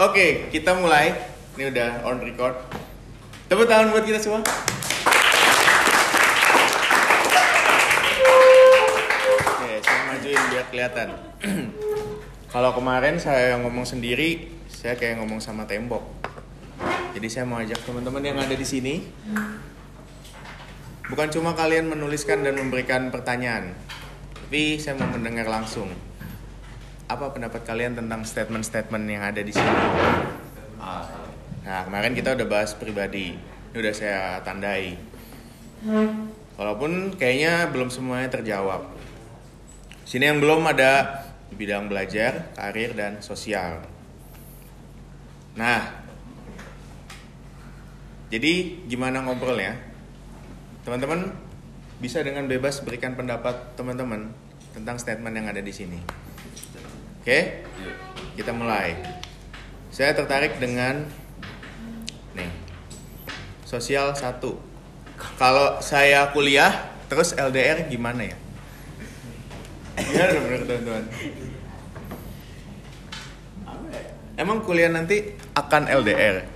Oke, kita mulai. Ini udah on record. Tepuk tangan buat kita semua. Oke, saya majuin biar kelihatan. Kalau kemarin saya ngomong sendiri, saya kayak ngomong sama tembok. Jadi saya mau ajak teman-teman yang ada di sini. Bukan cuma kalian menuliskan dan memberikan pertanyaan, tapi saya mau mendengar langsung. Apa pendapat kalian tentang statement-statement yang ada di sini? Nah, kemarin kita udah bahas pribadi. Ini udah saya tandai. Walaupun kayaknya belum semuanya terjawab. Sini yang belum ada bidang belajar, karir, dan sosial. Nah, jadi gimana ngobrolnya? Teman-teman bisa dengan bebas berikan pendapat teman-teman tentang statement yang ada di sini. Oke? Kita mulai. Saya tertarik dengan nih. Sosial satu. Kalau saya kuliah terus LDR gimana ya? Gimana menurut teman-teman? Emang kuliah nanti akan LDR?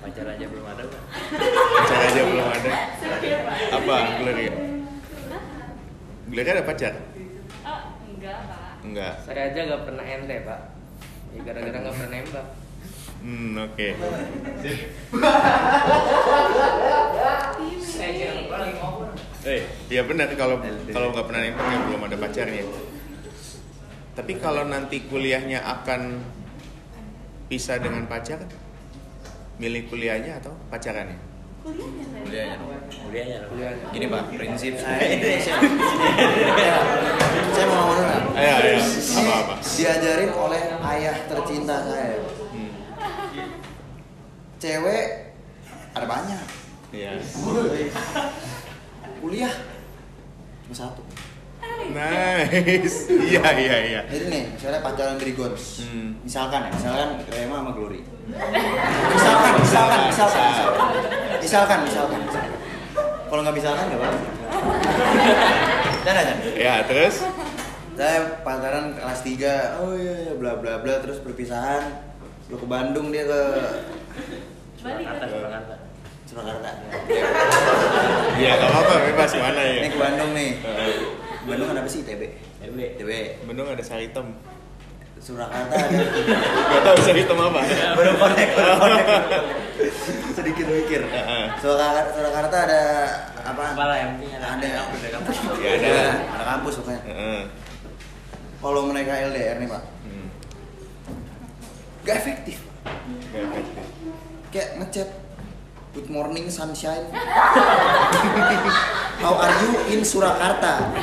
Pacar aja belum ada, Pak. Pacar aja belum ada. Apa Gloria? Gloria ada pacar? Oh, enggak, Pak. Enggak. Saya aja gak pernah ente, Pak. Ya gara-gara gak pernah nembak. Hmm, oke. Eh, iya benar kalau kalau nggak pernah nembak ya belum ada pacarnya. Tapi kalau nanti kuliahnya akan pisah dengan pacar, milih kuliahnya atau pacarannya? Kuliahnya kuliahnya kuliahnya gini pak prinsip saya ini saya, mau ngomong dulu nggak? Ayo, ayo. Apa apa? diajarin oleh ayah tercinta saya Hmm, cewek ada banyak iya. kuliah cuma satu Nice. Iya iya iya. jadi nih misalnya pacaran dari Gons Hmm. misalkan ya misalkan Rema sama Glory misalkan misalkan misalkan misalkan. Misalkan misalkan, kalau nggak misalkan nggak apa-apa. Jangan jangan Ya terus? saya pacaran kelas 3 oh iya iya bla bla bla terus perpisahan lu ke Bandung dia ke Balik Surakarta, ke Surakarta. Surakarta Iya nggak apa-apa bebas mana ya? ini ke Bandung nih. Bandung ada apa sih? TB TB. TB Bandung ada saritem. Surakarta. Ada Gak tahu saritem apa? baru connect baru connect. Sedikit mikir. Heeh. Surakarta, Surakarta ada apa? Apalah yang penting ada ada. Kampus, ada kampus. Ya ada. ada. Ada kampus pokoknya. Heeh. kalau mereka LDR nih pak. Hmm, gak efektif. Nggak efektif. kayak ngechat good morning sunshine. How are you in Surakarta?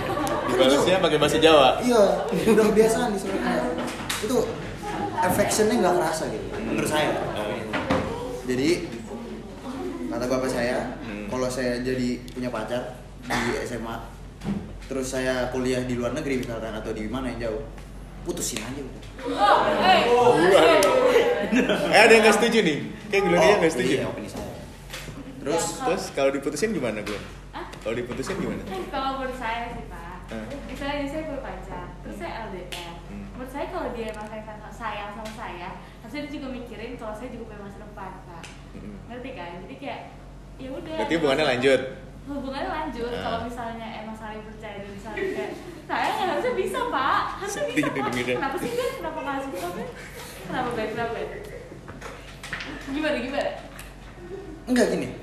Dibalasnya pakai bahasa Jawa. iya udah kebiasaan di Surakarta itu affectionnya nggak kerasa gitu menurut saya jadi kata bapak saya Hmm. kalau saya jadi punya pacar di SMA terus saya kuliah di luar negeri misalkan atau di mana yang jauh putusin aja udah Eh ada yang nggak setuju nih? Kayak Gloria nggak setuju. iya, opini saya Terus terus kalau diputusin gimana? Hah? Kalau diputusin gimana? Kan kalau menurut saya sih Pak, misalnya saya berpacar, terus saya LDR. Saya kalau dia emang sayang sayang sama saya, harusnya dia juga mikirin kalau saya juga punya masa depan Pak. Hmm. Ngerti kan? Jadi kayak ya udah. Berarti hubungannya lanjut. Hubungannya lanjut. Ah. Kalau misalnya emang saling percaya dan saling kayak saya nggak harusnya bisa Pak, harusnya bisa Pak. Kenapa sih? Kenapa nggak suka Ben? Kenapa Ben? Kenapa Ben? Gimana gimana? enggak gini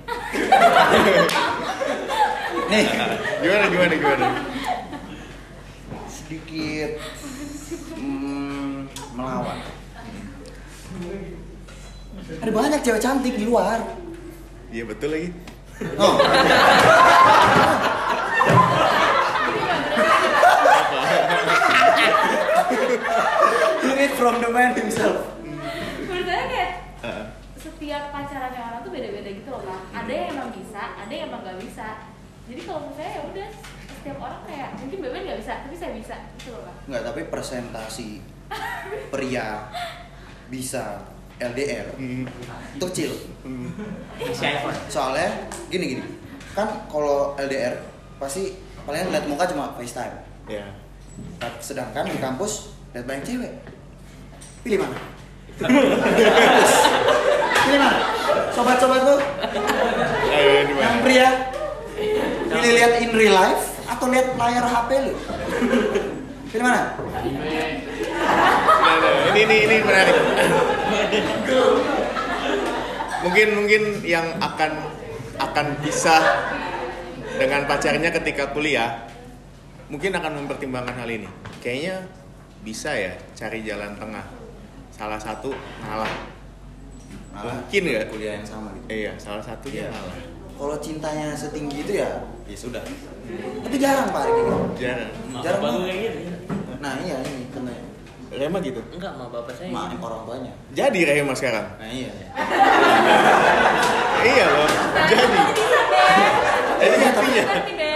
nih Gimana gimana gimana? sedikit melawan. Ada banyak cewek cantik di luar. Iya betul lagi. oh. Hear it from the man himself. Menurut saya kayak Heeh. setiap pacarannya orang tuh beda-beda gitu loh kan ada yang emang bisa ada yang emang nggak bisa. Jadi kalau menurut saya ya udah setiap orang kayak mungkin beben nggak bisa tapi saya bisa gitu loh kan Enggak, tapi presentasi pria bisa LDR Hmm. kecil. Hmm. Si iPhone. Soalnya gini gini, kan kalau LDR pasti paling lihat muka cuma FaceTime. Ya. Sedangkan di kampus lihat banyak cewek. Pilih mana? Pilih mana? Di mana? yang pria pilih lihat in real life atau lihat layar HP lu? Pilih mana? Nah, nah, ini ini ini menarik. mungkin mungkin yang akan akan bisa dengan pacarnya ketika kuliah mungkin akan mempertimbangkan hal ini. Kayaknya bisa ya cari jalan tengah. Salah satu ngalah. Mungkin nggak? kuliah yang sama gitu. Iya, salah satunya Iya. ngalah. Kalau cintanya setinggi itu ya, ya sudah. Tapi jarang pak gitu. Jarang. Jarang banget. ya. Nah iya ini kena Rema gitu. Enggak, sama bapak saya. mak orang tuanya. Jadi Rema sekarang. Nah iya. iya loh. Jadi. Jadi Iya, intinya.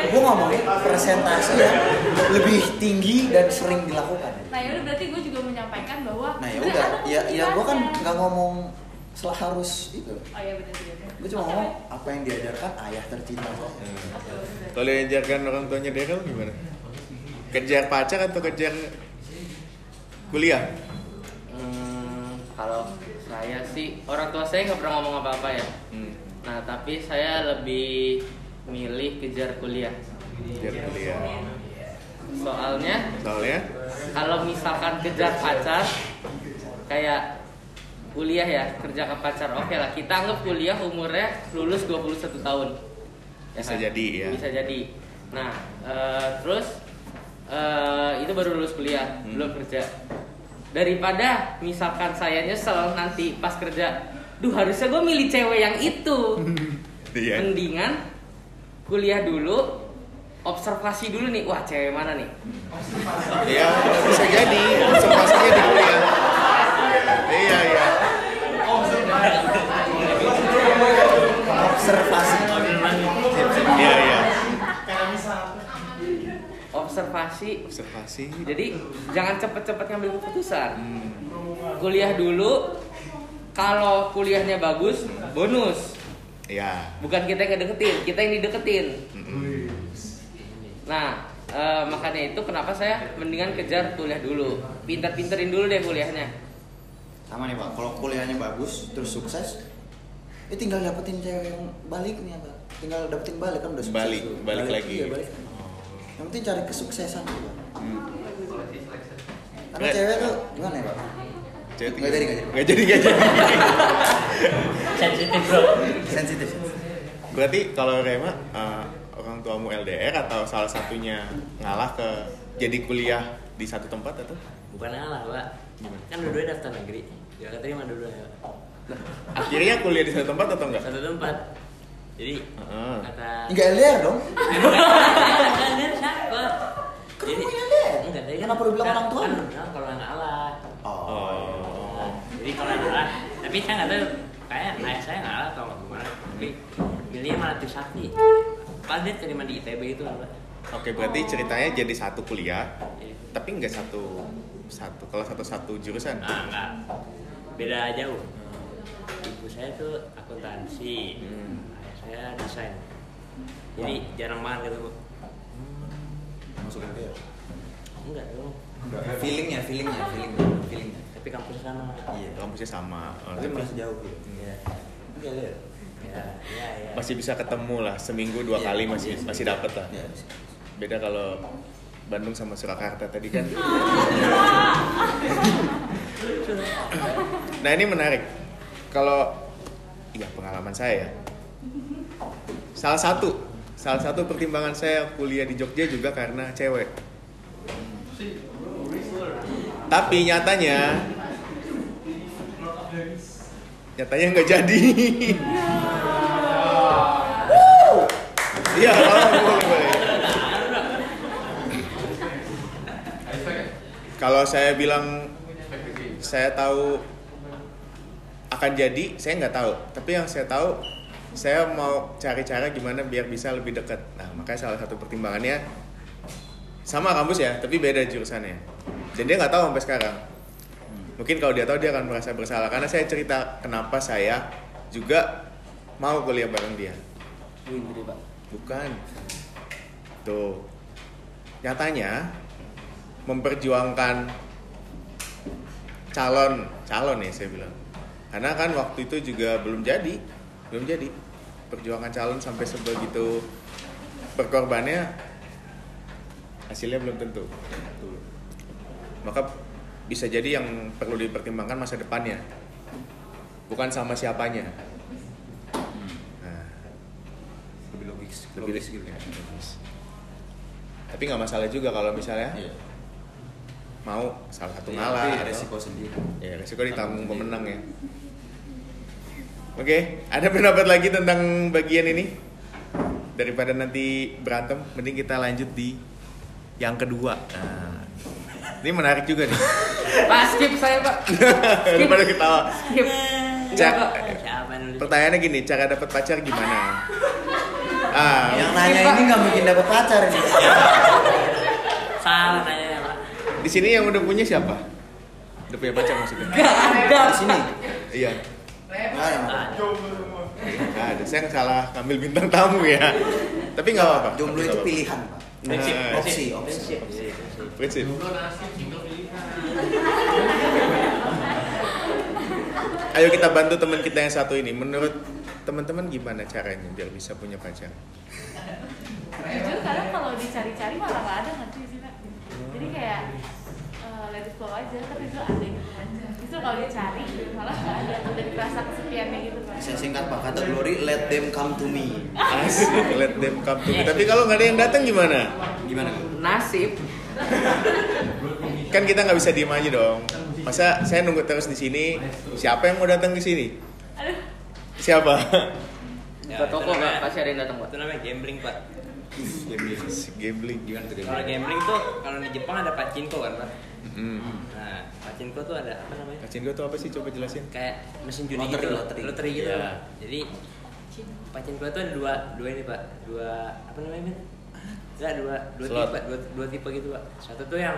Gue ngomongin presentasi yang lebih tinggi dan sering dilakukan. Nah ya udah berarti gue juga menyampaikan bahwa Nah ya udah, ya ya gue kan nggak ngomong setelah harus itu. Oh iya benar benar. Gue cuma ngomong apa yang diajarkan ayah tercinta saya. Kalau diajarkan orang tuanya Daryl gimana? Kejar pacar atau kejar kuliah? Hmm, kalau saya sih orang tua saya nggak pernah ngomong apa-apa ya. Hmm, Nah tapi saya lebih milih kejar kuliah. kejar kuliah. Soalnya Soalnya kalau misalkan kejar pacar kayak kuliah ya kerja ke pacar oke lah kita anggap kuliah umurnya lulus 21 tahun Ya Bisa kan? jadi, ya. bisa jadi nah eh, terus eh, itu baru lulus kuliah Hmm. belum kerja daripada misalkan saya nyesel nanti pas kerja duh harusnya gue milih cewek yang itu iya. mendingan kuliah dulu observasi dulu nih wah cewek mana nih Iya, bisa jadi observasinya di kuliah. Iya, iya. Observasi. Iya, iya. Observasi Observasi. jadi jangan cepet-cepet ngambil keputusan Hmm, kuliah dulu kalau kuliahnya bagus bonus Iya. bukan kita yang ngedeketin kita yang dideketin Mm-mm. nah eh, makanya itu kenapa saya mendingan kejar kuliah dulu pinter-pinterin dulu deh kuliahnya Sama nih pak, kalau kuliahnya bagus terus sukses, ya tinggal dapetin cewek yang baliknya pak. Tinggal dapetin balik kan udah sukses. Balik, tuh. balik lagi. iya, balik. Yang penting cari kesuksesan pak. Hmm. Karena cewek tuh gimana ya pak? Jadi Nggak jadi, nggak jadi. Nggak jadi. Sensitif bro. Sensitif. Berarti kalau Rema eh, orang tuamu LDR atau salah satunya ngalah ke jadi kuliah di satu tempat atau? Bukan ngalah pak. Gimana? Kan dua-duanya daftar negeri. Gak keterima dua-duanya. Pak. Akhirnya kuliah di satu tempat atau enggak? Satu tempat. Jadi Heeh. kata. Enggak LDR dong. Jadi punya LDR. enggak, tadi Kenapa lu bilang kan- orang tua Kan kalau yang ngalah. Oh. Jadi kalau yang ngalah, tapi saya nggak tahu kayak ayah saya ngalah atau gimana. Tapi milihnya malah Trisakti. Pas dia terima di ITB itu lah pak. Oke, berarti ceritanya jadi satu kuliah, Jadi, tapi enggak satu satu kalau satu satu jurusan. Ah, enggak. Beda jauh. Ibu saya tuh akuntansi. Hmm. Ayah saya desain. Jadi jarang banget ketemu. Masuk LDR. Enggak dong. Feelingnya, feelingnya, feelingnya, feelingnya. Tapi kampusnya sama. Iya. Kampusnya sama. Oh, Tapi tapi merasa jauh gitu. Iya. Enggak LDR. Ya, ya, ya. masih bisa ketemu lah seminggu dua Iya, kali masih iya. masih dapat lah. Iya. Beda kalau Bandung sama Surakarta tadi kan. nah ini menarik. Kalau iya pengalaman saya. Salah satu salah satu pertimbangan saya kuliah di Jogja juga karena cewek. Tapi nyatanya nyatanya nggak jadi. Iya. Kalau saya bilang saya tahu akan jadi, saya nggak tahu. Tapi yang saya tahu, saya mau cari cara gimana biar bisa lebih dekat. Nah, makanya salah satu pertimbangannya sama kampus ya, tapi beda jurusannya. Dan dia nggak tahu sampai sekarang. Mungkin kalau dia tahu dia akan merasa bersalah karena saya cerita kenapa saya juga mau kuliah bareng dia. Bukan. Tuh. Nyatanya memperjuangkan calon calon ya saya bilang karena kan waktu itu juga belum jadi belum jadi perjuangan calon sampai sebegitu berkorbannya hasilnya belum tentu maka bisa jadi yang perlu dipertimbangkan masa depannya bukan sama siapanya nah, Lebih logis. lebih logis gitu ya. logis. tapi nggak masalah juga kalau misalnya Iya. mau salah satu Iya, ngalah atau- resiko sendiri. Ya, resiko ditanggung pemenang ya. Oke, ada pendapat lagi tentang bagian ini? Daripada nanti berantem, mending kita lanjut di yang kedua. Nah, ini menarik juga nih. Pak skip saya pak. Lu pada ketawa. Skip. Cak, pertanyaannya gini, cara dapat pacar gimana? Ah, Yang nanya ini nggak mungkin dapat pacar ini. Salah nanya ya, Pak. di sini yang udah punya siapa? Udah punya pacar maksudnya? Gak ada. Di sini. Iya. Nggak ada. Mas. Nggak ada, saya salah ngambil bintang tamu ya. Tapi nggak apa-apa. Jomblo itu pilihan, Pak. prinsip, Nah, opsi, prinsip, opsi. Ayo kita bantu teman kita yang satu ini. Menurut teman-teman gimana caranya biar bisa punya pacar? jujur kadang kalau dicari-cari malah nggak ada nggak sih jadi kayak eh, let it flow aja tapi itu ada justru kalau dicari malah nggak ada dan kerasa kesepiannya gitu Pak Saya singkat Pak, kata Glory, let them come to me. Asik, let them come to me. Tapi kalau nggak ada yang datang gimana? Gimana? Nasib. Kan kita nggak bisa diem aja dong. Masa saya nunggu terus di sini? Siapa yang mau datang di sini? aduh Siapa? Ke toko nggak pasti ada yang datang pak. Itu namanya gambling, Pak. Si Gambling. Gimana tuh Kalau dia? gambling tuh kalau di Jepang ada pachinko kan, Pak. Hmm. Nah, pachinko tuh ada apa namanya? Gue tuh apa sih? Coba jelasin. Kayak mesin judi Loteri, gitu, loteri. gitu. Iya. Jadi pachinko tuh ada dua, dua ini pak, dua apa namanya Min? Enggak, dua, dua Slot. tipe, dua, dua tipe gitu pak. Satu tuh yang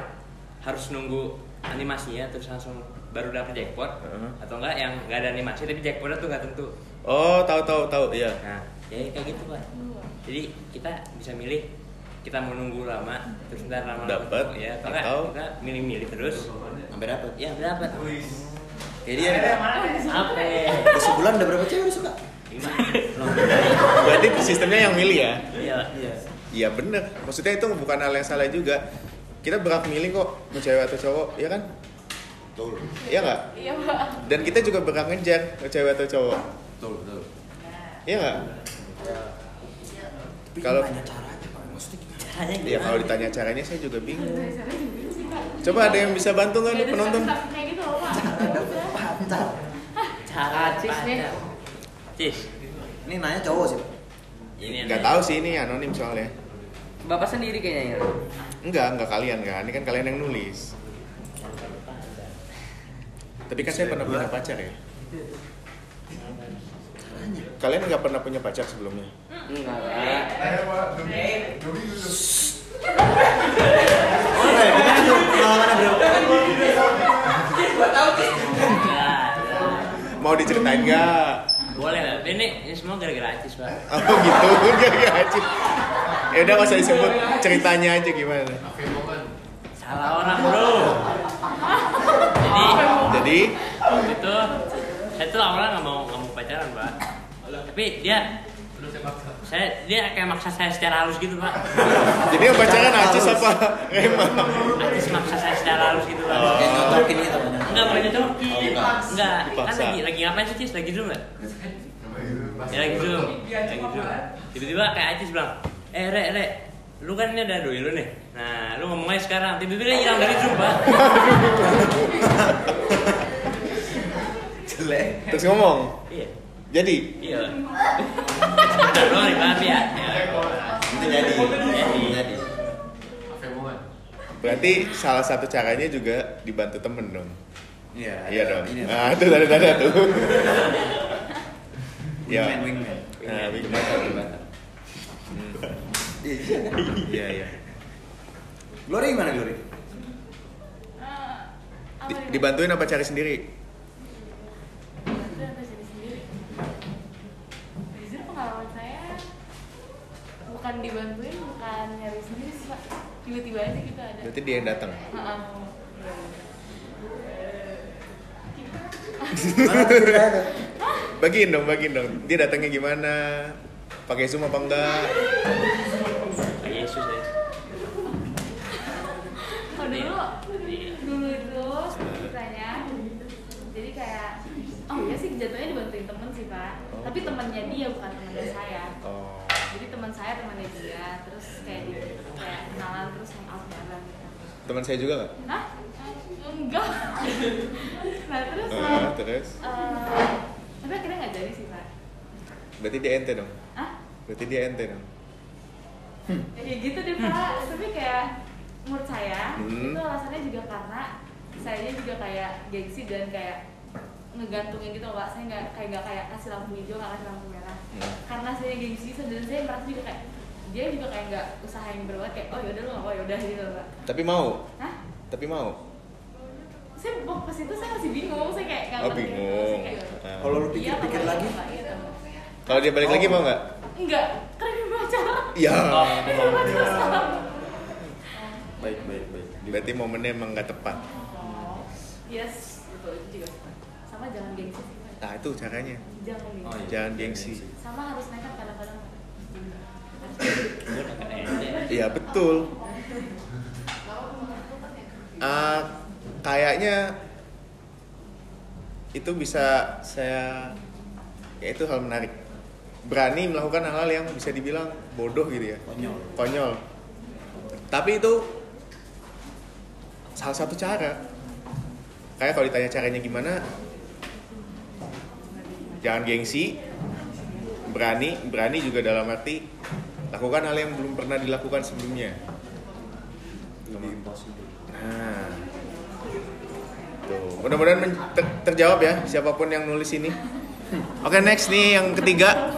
harus nunggu animasinya terus langsung baru dapet jackpot, Heeh. atau enggak yang nggak ada animasi tapi jackpotnya tuh nggak tentu. Oh, tahu tahu tahu. Iya. Nah, ya kayak gitu pak. Jadi kita bisa milih kita mau nunggu lama terus ntar lama Dapet, ya atau enggak atau- kita milih-milih terus Sampai dapat. ya dapat nih, Pak. apa Udah sebulan udah berapa cewek suka? Lima. Berarti sistemnya yang milih ya? iya Iya. Iya bener. Maksudnya itu bukan hal yang salah juga. Kita berhak milih kok mau cewek atau cowok, ya kan? Betul. Iya nggak? iya Pak Dan kita juga berhak ngejar mau cewek atau cowok, Betul, betul. iya nggak? Tapi Kalau- caranya, Iya kalau ditanya caranya saya juga bingung. Dari sana juga sih Pak Coba ada yang bisa bantu nggak nih penonton? kayak gitu Ya cara Cis nih. Cis Ini nanya cowok sih, Pak. ini Nggak tahu sih ini anonim soalnya. Bapak sendiri kayaknya ya. Enggak, enggak kalian kan. Ini kan kalian yang nulis. Tapi kan saya pernah punya pacar ya. Kalian nggak pernah punya pacar sebelumnya? Enggak? Mau diceritain nggak? boleh nggak ini ini semua gara-gara Cis pak Oh gitu, enggak aja. Ya udah masa disebut ceritanya aja gimana. salah orang bro jadi Jadi waktu itu saya tuh awalnya nggak mau nggak mau pacaran pak tapi dia saya dia kayak maksa saya secara halus gitu pak. Jadi yang pacaran Acis apa? Rema? Acis maksa saya secara halus gitu pak. Oh. Kayak nyocokin gitu. enggak bukan itu Oh, enggak kan lagi lagi ngapain sih Cis? Lagi zoom nggak ya lagi zoom. Lagi zoom. tiba-tiba kayak Acis bilang eh re re lu kan ini ada doi lu nih. Nah lu ngomong aja sekarang. Tiba-tiba dia hilang dari zoom pak. Jelek. Terus ngomong. iya Jadi iya sebentar doang nih pak ya. Itu jadi. Jadi. Jadi. berarti salah satu caranya juga dibantu temen dong. Iya. Iya dong. Ini. Nah, itu tanda tanda tuh. Ya. Wingman, wingman. Nah, wingman. Iya. Iya, iya. Glory gimana, Glory? Apa Di- dibantuin apa cari apa sendiri jujur pengalaman saya bukan dibantuin bukan nyari sendiri sih pak tiba-tiba aja kita ada Berarti dia yang datang. Heeh. Bagiin dong, bagiin dong. Dia datangnya gimana? Pakai Zoom apa enggak? Kayak Yesus ya. Oh dulu, dulu itu ceritanya, jadi kayak, oh iya sih jatuhnya dibantuin temen sih pak, Oh. tapi temennya dia bukan temennya saya. Oh. Jadi teman saya temannya dia, terus kayak di, kayak kenalan terus hangout bareng gitu. Teman saya juga nggak? Hah? Enggak. nah terus, Eh, terus? eh, tapi akhirnya nggak jadi sih pak. Berarti dia ente dong. Hah? Berarti dia ente dong. Ya kayak gitu deh pak, tapi kayak menurut saya Hmm. itu alasannya juga karena saya juga kayak gengsi dan kayak ngegantungin gitu loh, pak saya nggak kayak nggak kayak kasih lampu hijau nggak kasih lampu merah Hmm. karena saya gengsi dan saya merasa juga kayak dia juga kayak nggak usahain berbuat kayak oh yaudah lu nggak mau yaudah gitu loh pak Tapi mau. Hah? Tapi mau. saya waktu pas itu saya masih bingung saya kayak nggak Oh, ngerti. bingung. Saya kayak, Ah. Kalau lu iya, pikir-pikir lagi, iya, Pak, gitu. Kalau dia balik lagi mau nggak? enggak karena dia pacaran Iya. dia pacaran baik baik baik. Berarti momennya emang nggak tepat. yes betul itu juga sama jangan gengsi. Nah itu caranya. jangan gengsi Oh, iya. Jangan gengsi. sama harus nekat kadang-kadang ente. Iya betul. Ah, kayaknya itu bisa saya ya itu hal menarik. Berani melakukan hal-hal yang bisa dibilang bodoh gitu ya. Konyol. Konyol. Tapi itu salah satu cara. Kayak kalau ditanya caranya gimana, jangan gengsi, berani, berani juga dalam arti lakukan hal yang belum pernah dilakukan sebelumnya. Lebih impossible. Nah, tuh. Mudah-mudahan men- ter- terjawab ya siapa pun yang nulis ini. Oke next nih yang ketiga.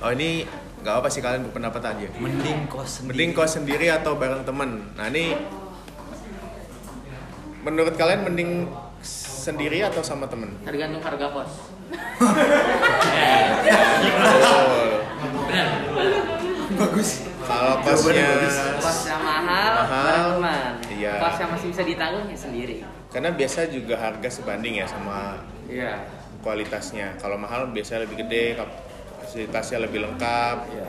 Oh ini nggak apa sih kalian berpendapat aja. Mending kos sendiri. Mending kos sendiri atau bareng temen. Nah ini menurut kalian mending sendiri atau sama temen? Tergantung harga kos. Bagus. Kalau kosnya Kosnya mahal, Mahal. teman. Iya. Kos yang masih bisa ditanggung ya sendiri. karena biasa juga harga sebanding ya sama Iya. kualitasnya. Kalau mahal biasanya lebih gede, fasilitasnya lebih lengkap. Iya.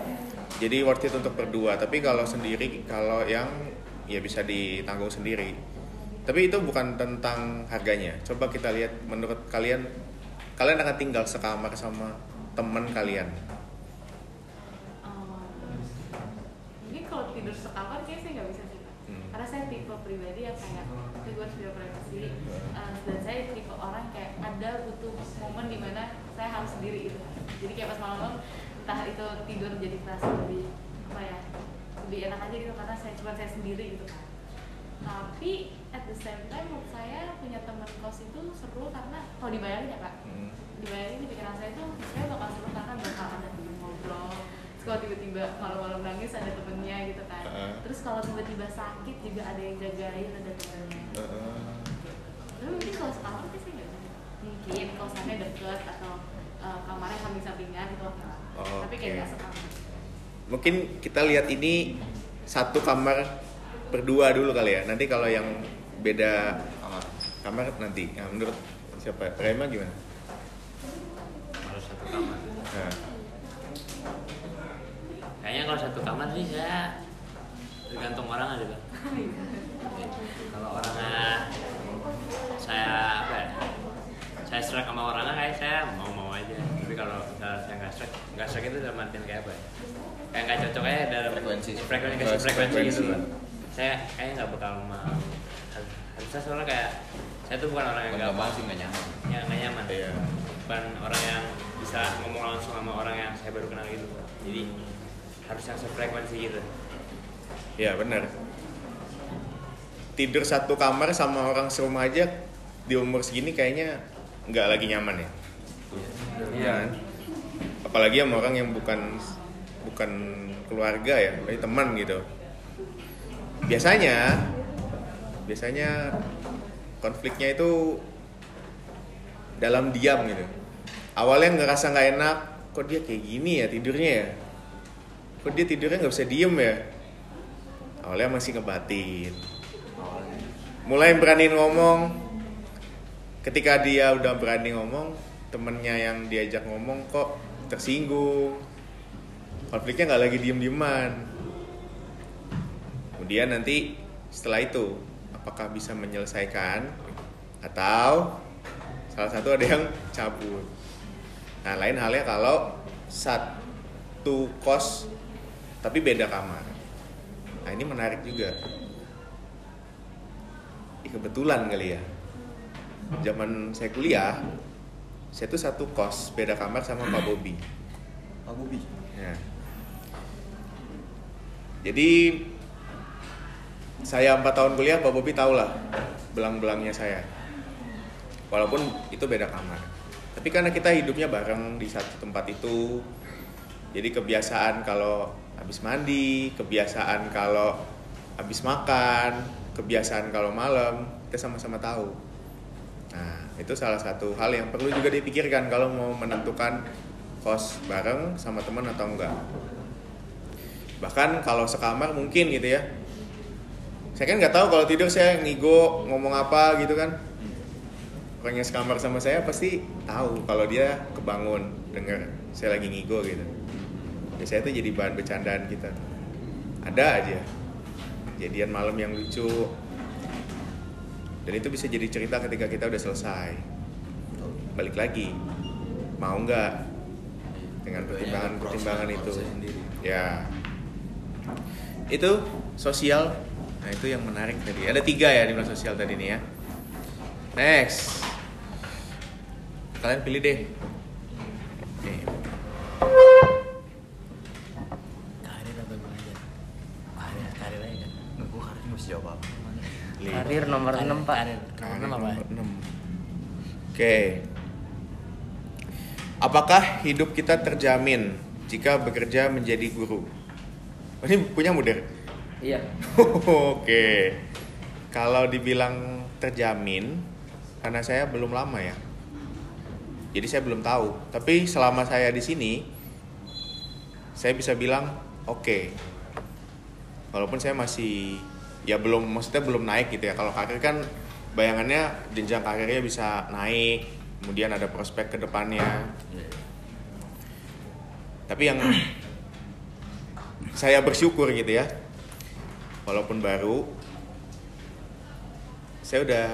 Jadi worth it untuk berdua. Tapi kalau sendiri, kalau yang ya bisa ditanggung sendiri. Tapi itu bukan tentang harganya. Coba kita lihat menurut kalian, kalian akan tinggal sekamar sama teman kalian. Um, mungkin kalau tidur sekamar kayaknya saya nggak bisa sih Pak. Hmm. karena saya tipe pribadi yang kayak gue harus punya privasi uh, dan saya tipe orang kayak ada butuh momen di mana saya harus sendiri gitu jadi kayak pas malam-malam entah itu tidur jadi terasa lebih apa ya lebih enak aja gitu karena saya cuma saya sendiri gitu kan tapi at the same time menurut saya punya teman kos itu seru karena kalau dibayangin ya kak Hmm. Dibayangin di pikiran saya tuh saya bakal seru karena bakal ada temen ngobrol terus kalau tiba-tiba malam-malam nangis ada temennya gitu kan Heeh. terus kalau tiba-tiba sakit juga ada yang jagain ada temennya Heeh. tapi mungkin kalau sekamar sih saya nggak mungkin kalau sampai deket atau uh, kamarnya samping-sampingan itu oke lah. Oh, tapi kayak nggak sekamar Mungkin kita lihat ini satu kamar berdua dulu kali ya. Nanti kalau yang beda Kamar. kamar nanti. Nah, menurut siapa? Rema gimana? Kamar. Nah, Kayaknya kalau satu kamar sih saya tergantung orang aja bang. Kalau orangnya saya apa ya? Saya serak sama orangnya kayak saya mau mau aja. Tapi kalau misalnya saya nggak serak, nggak serak itu dalam artian kayak apa? ya? Kayak nggak cocok aja dalam Frekuensi. frekuensi kasih Frekuensi. frekuensi gitu bang. Saya kayaknya nggak bakal mau. Harusnya soalnya kayak saya tuh bukan orang yang Nggak gampang mau sih nggak nyaman. ya nggak nyaman Iya. Bukan orang yang bisa ngomong langsung sama orang yang saya baru kenal gitu jadi harus yang sefrekuensi gitu ya benar. Tidur satu kamar sama orang serumah aja di umur segini kayaknya nggak lagi nyaman ya. Iya. kan? Apalagi sama orang yang bukan bukan keluarga ya, tapi teman gitu. Biasanya biasanya konfliknya itu dalam diam gitu. Awalnya ngerasa nggak enak, kok dia kayak gini ya tidurnya ya? Kok dia tidurnya nggak bisa diem ya? awalnya masih ngebatin. Mulai berani ngomong. Ketika dia udah berani ngomong temennya yang diajak ngomong kok tersinggung. Konfliknya nggak lagi diem dieman kemudian nanti setelah itu apakah bisa menyelesaikan? Atau salah satu ada yang cabut nah lain halnya kalau satu kos tapi beda kamar nah ini menarik juga Ih, kebetulan kali ya zaman saya kuliah saya tuh satu kos beda kamar sama Pak Bobi Pak Bobi. Ya. Jadi saya empat tahun kuliah, Pak Bobi tahu lah belang-belangnya saya. Walaupun itu beda kamar. Tapi karena kita hidupnya bareng di satu tempat itu, jadi kebiasaan kalau habis mandi, kebiasaan kalau habis makan, kebiasaan kalau malam, kita sama-sama tahu. Nah, itu salah satu hal yang perlu juga dipikirkan kalau mau menentukan kos bareng sama teman atau enggak. Bahkan kalau sekamar mungkin gitu ya. Saya kan nggak tahu kalau tidur saya ngigo ngomong apa gitu kan. Orang yang sekamar sama saya pasti tahu kalau dia kebangun dengar saya lagi ngigo gitu. Biasanya itu jadi bahan bercandaan kita. Ada aja kejadian malam yang lucu. Dan itu bisa jadi cerita ketika kita udah selesai. Balik lagi, mau nggak dengan pertimbangan-pertimbangan itu? Ya, itu sosial. Nah itu yang menarik tadi. Ada tiga ya di sosial tadi nih ya. Next, kalian pilih deh. Nih, Karir atau belajar? Karir, karir aja kan. Gue karir mesti jawab apa? Karir nomor 6 pak. Karir. Nomor Karir enam apa? nomor enam. Oke. Apakah hidup kita terjamin jika bekerja menjadi guru? Oh, Ini punya mudir. Iya. Oke. Kalau dibilang terjamin, karena saya belum lama ya. Jadi saya belum tahu. Tapi selama saya di sini, saya bisa bilang oke. Walaupun saya masih ya belum, maksudnya belum naik gitu ya. Kalau karir kan bayangannya jenjang karirnya bisa naik, kemudian ada prospek ke depannya. Tapi yang saya bersyukur gitu ya walaupun baru saya udah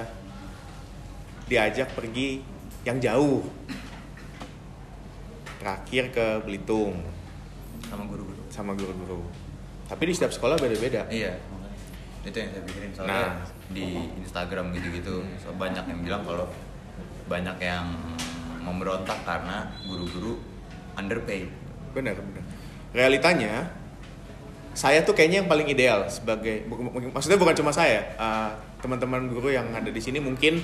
diajak pergi yang jauh terakhir ke Belitung Sama guru-guru. sama guru-guru tapi di setiap sekolah beda-beda Iya. Itu yang saya pikirin soalnya Nah. di Instagram gitu-gitu so, banyak yang bilang kalau banyak yang memberontak karena guru-guru underpaid. benar benar realitanya saya tuh kayaknya yang paling ideal sebagai maksudnya bukan cuma saya uh, teman-teman guru yang ada di sini mungkin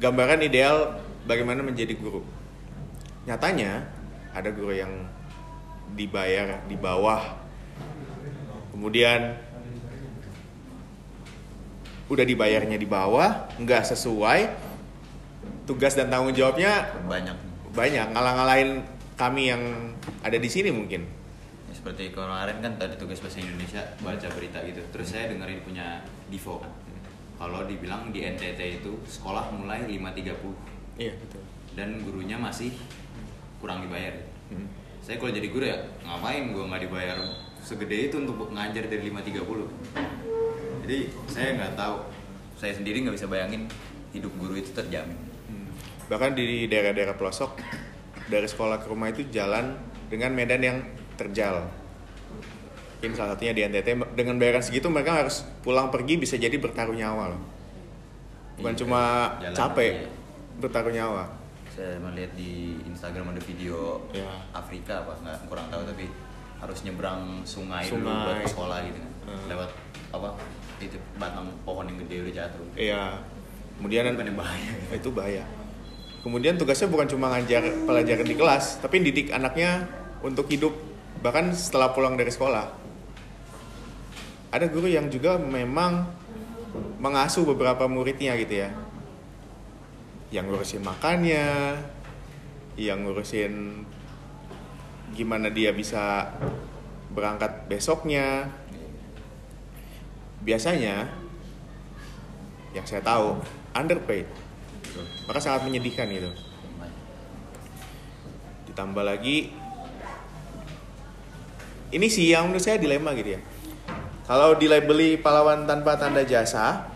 gambaran ideal bagaimana menjadi guru nyatanya ada guru yang dibayar di bawah kemudian udah dibayarnya di bawah nggak sesuai tugas dan tanggung jawabnya Banyak. banyak ngalah-ngalahin kami yang ada di sini mungkin Ya, seperti kemarin kan tadi tugas bahasa Indonesia baca berita gitu. Terus saya dengerin punya Divo kan. Kalau dibilang di NTT itu sekolah mulai 5.30 iya betul dan gurunya masih kurang dibayar. Hmm. Saya kalau jadi guru ya ngapain gue nggak dibayar segede itu untuk ngajar dari 5.30 Jadi saya nggak tahu. Saya sendiri nggak bisa bayangin hidup guru itu terjamin. Hmm. bahkan di daerah-daerah pelosok dari sekolah ke rumah itu jalan dengan medan yang terjal mungkin salah satunya di NTT dengan bayaran segitu mereka harus pulang pergi bisa jadi bertaruh nyawa loh bukan Iya, cuma jalan capek aja. bertaruh nyawa Saya melihat di Instagram ada video Ya. Afrika apa nggak kurang tahu tapi harus nyebrang sungai, dulu Sungai. buat ke sekolah gitu kan. Hmm. Lewat apa? Itu batang pohon yang gede udah jatuh. iya kemudian Bukan yang bahaya. itu bahaya kemudian tugasnya bukan cuma ngajar pelajaran di kelas tapi didik anaknya untuk hidup bahkan setelah pulang dari sekolah ada guru yang juga memang mengasuh beberapa muridnya gitu ya. Yang ngurusin makannya yang ngurusin gimana dia bisa berangkat besoknya. Biasanya yang saya tahu underpaid. Maka sangat menyedihkan gitu. Ditambah lagi ini sih yang menurut saya dilema gitu ya kalau dilabeli pahlawan tanpa tanda jasa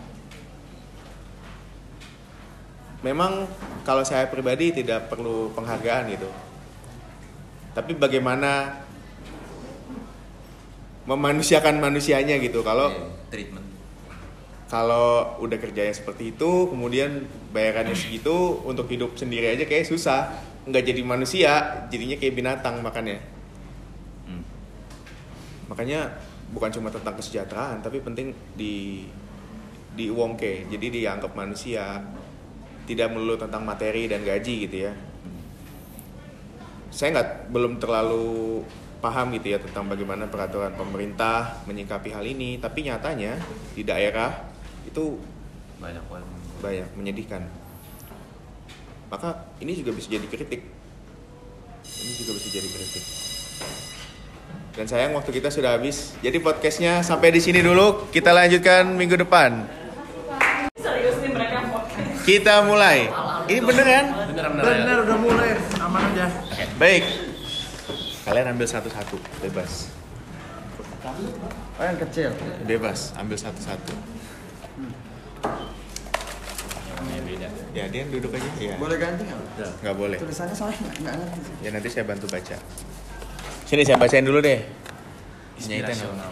memang kalau saya pribadi tidak perlu penghargaan gitu tapi bagaimana memanusiakan manusianya gitu kalau Iya, treatment. kalau udah kerjanya seperti itu kemudian bayarannya segitu untuk hidup sendiri aja kayak susah nggak jadi manusia jadinya kayak binatang makannya Hmm. makanya bukan cuma tentang kesejahteraan tapi penting di di uongke jadi dianggap manusia tidak melulu tentang materi dan gaji gitu ya. Saya nggak belum terlalu paham gitu ya tentang bagaimana peraturan pemerintah menyikapi hal ini tapi nyatanya di daerah itu Banyak banyak menyedihkan. Maka ini juga bisa jadi kritik. Ini juga bisa jadi kritik dan sayang waktu kita sudah habis. Jadi podcastnya sampai di sini dulu. Kita lanjutkan minggu depan. Kita mulai. Ini bener kan? Bener udah mulai, aman aja. baik. Kalian ambil satu-satu. Bebas. Oh yang kecil. bebas ambil satu-satu. Ya dia duduk aja. Ya Boleh ganti nggak? nggak boleh. Tulisannya soalnya nggak ngerti. Ya nanti saya bantu baca. Sini saya bacain dulu deh. Isinya itu? Inspirasional.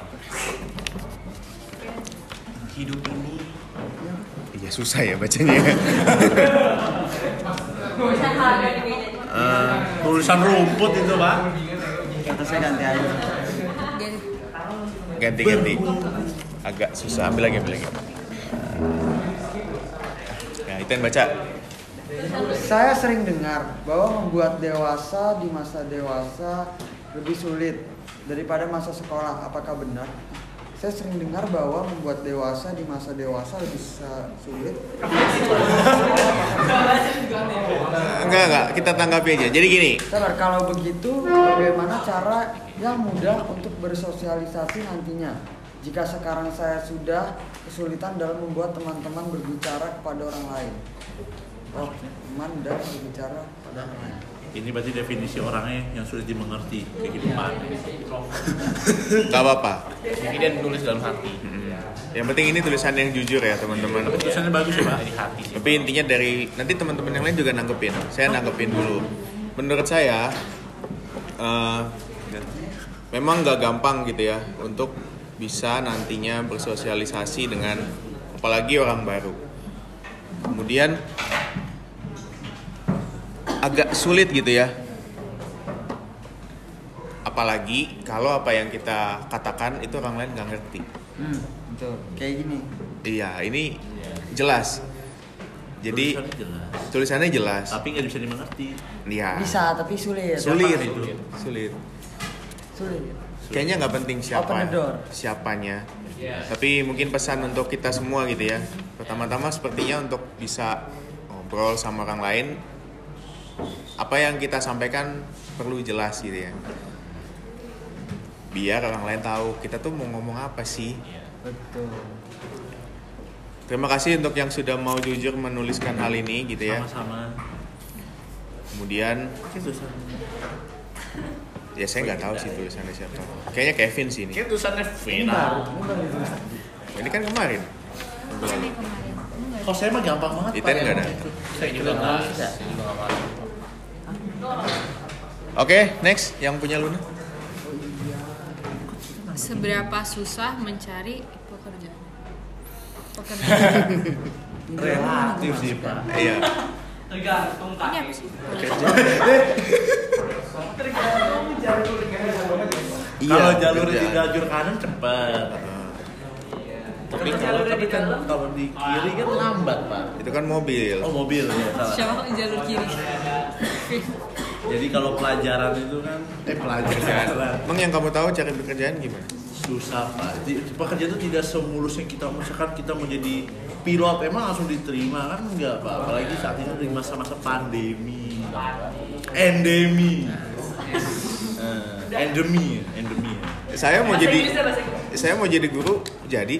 Hidup ini Iya susah ya bacanya. Eh, tulisan rumput itu pak. kata saya ganti aja. Ganti-ganti. Agak susah. Ambil lagi, ambil lagi. Ya, itu yang baca. Saya sering dengar bahwa membuat dewasa di masa dewasa lebih sulit daripada masa sekolah. Apakah benar? Saya sering dengar bahwa membuat dewasa di masa dewasa lebih sulit. Enggak, enggak. Kita tanggapi aja. Jadi gini. Sabar, kalau begitu bagaimana cara yang mudah untuk bersosialisasi nantinya? Jika sekarang saya sudah kesulitan dalam membuat teman-teman berbicara kepada orang lain. Oh, teman dan berbicara pada orang lain. Ini berarti definisi orangnya yang sulit dimengerti kehidupan. Enggak apa-apa. Jadi dia nulis dalam hati. Yang penting ini tulisan yang jujur ya, teman-teman. Tulisannya bagus ya pak. Dari hati sih. Tapi intinya dari nanti teman-teman yang lain juga nanggepin. Saya nanggepin dulu. Menurut saya eh, memang nggak gampang gitu ya untuk bisa nantinya bersosialisasi dengan apalagi orang baru. Kemudian agak sulit gitu ya. Apalagi kalau apa yang kita katakan itu orang lain nggak ngerti. Hmm, betul. Kayak gini. Iya, ini jelas. Jadi Tulisannya jelas. tulisannya jelas. Tapi nggak bisa dimengerti. Iya. Bisa, tapi sulit. Sulit. Siapa itu? Sulit. Sulit. Kayaknya nggak penting siapa Open the door. siapanya. Tapi mungkin pesan untuk kita semua gitu ya. Pertama-tama sepertinya untuk bisa ngobrol sama orang lain apa yang kita sampaikan perlu jelas gitu ya. Biar orang lain tahu kita tuh mau ngomong apa sih. Betul. Terima kasih untuk yang sudah mau jujur menuliskan hal ini gitu ya. Sama-sama. Kemudian ya saya nggak tahu sih tulisannya siapa. Kayaknya Kevin sih ini. Tulisannya baru, ini kan kemarin. Kalau saya mah gampang banget. Itu Pak, nggak ada. Saya juga nggak. Saya juga nggak Oke, next yang punya Luna. Seberapa susah mencari pekerjaan? Pekerjaan. Relatif sih pak. Iya. Ini apa sih? Kalau Iya, jalur di lajur kanan cepet. Tapi kalau tapi kan kalau di kiri kan lambat pak. Itu kan mobil. Oh mobil ya salah. Siapa kok jalur kiri? Jadi kalau pelajaran itu kan eh pelajaran Emang yang kamu tahu cari pekerjaan gimana? susah pak. Pekerjaan itu tidak semulus yang kita misalkan kita mau jadi pilot emang langsung diterima kan enggak pak. Apalagi saat ini di masa-masa pandemi, endemi, Eh, endemi, endemi. Saya mau jadi saya mau jadi guru, jadi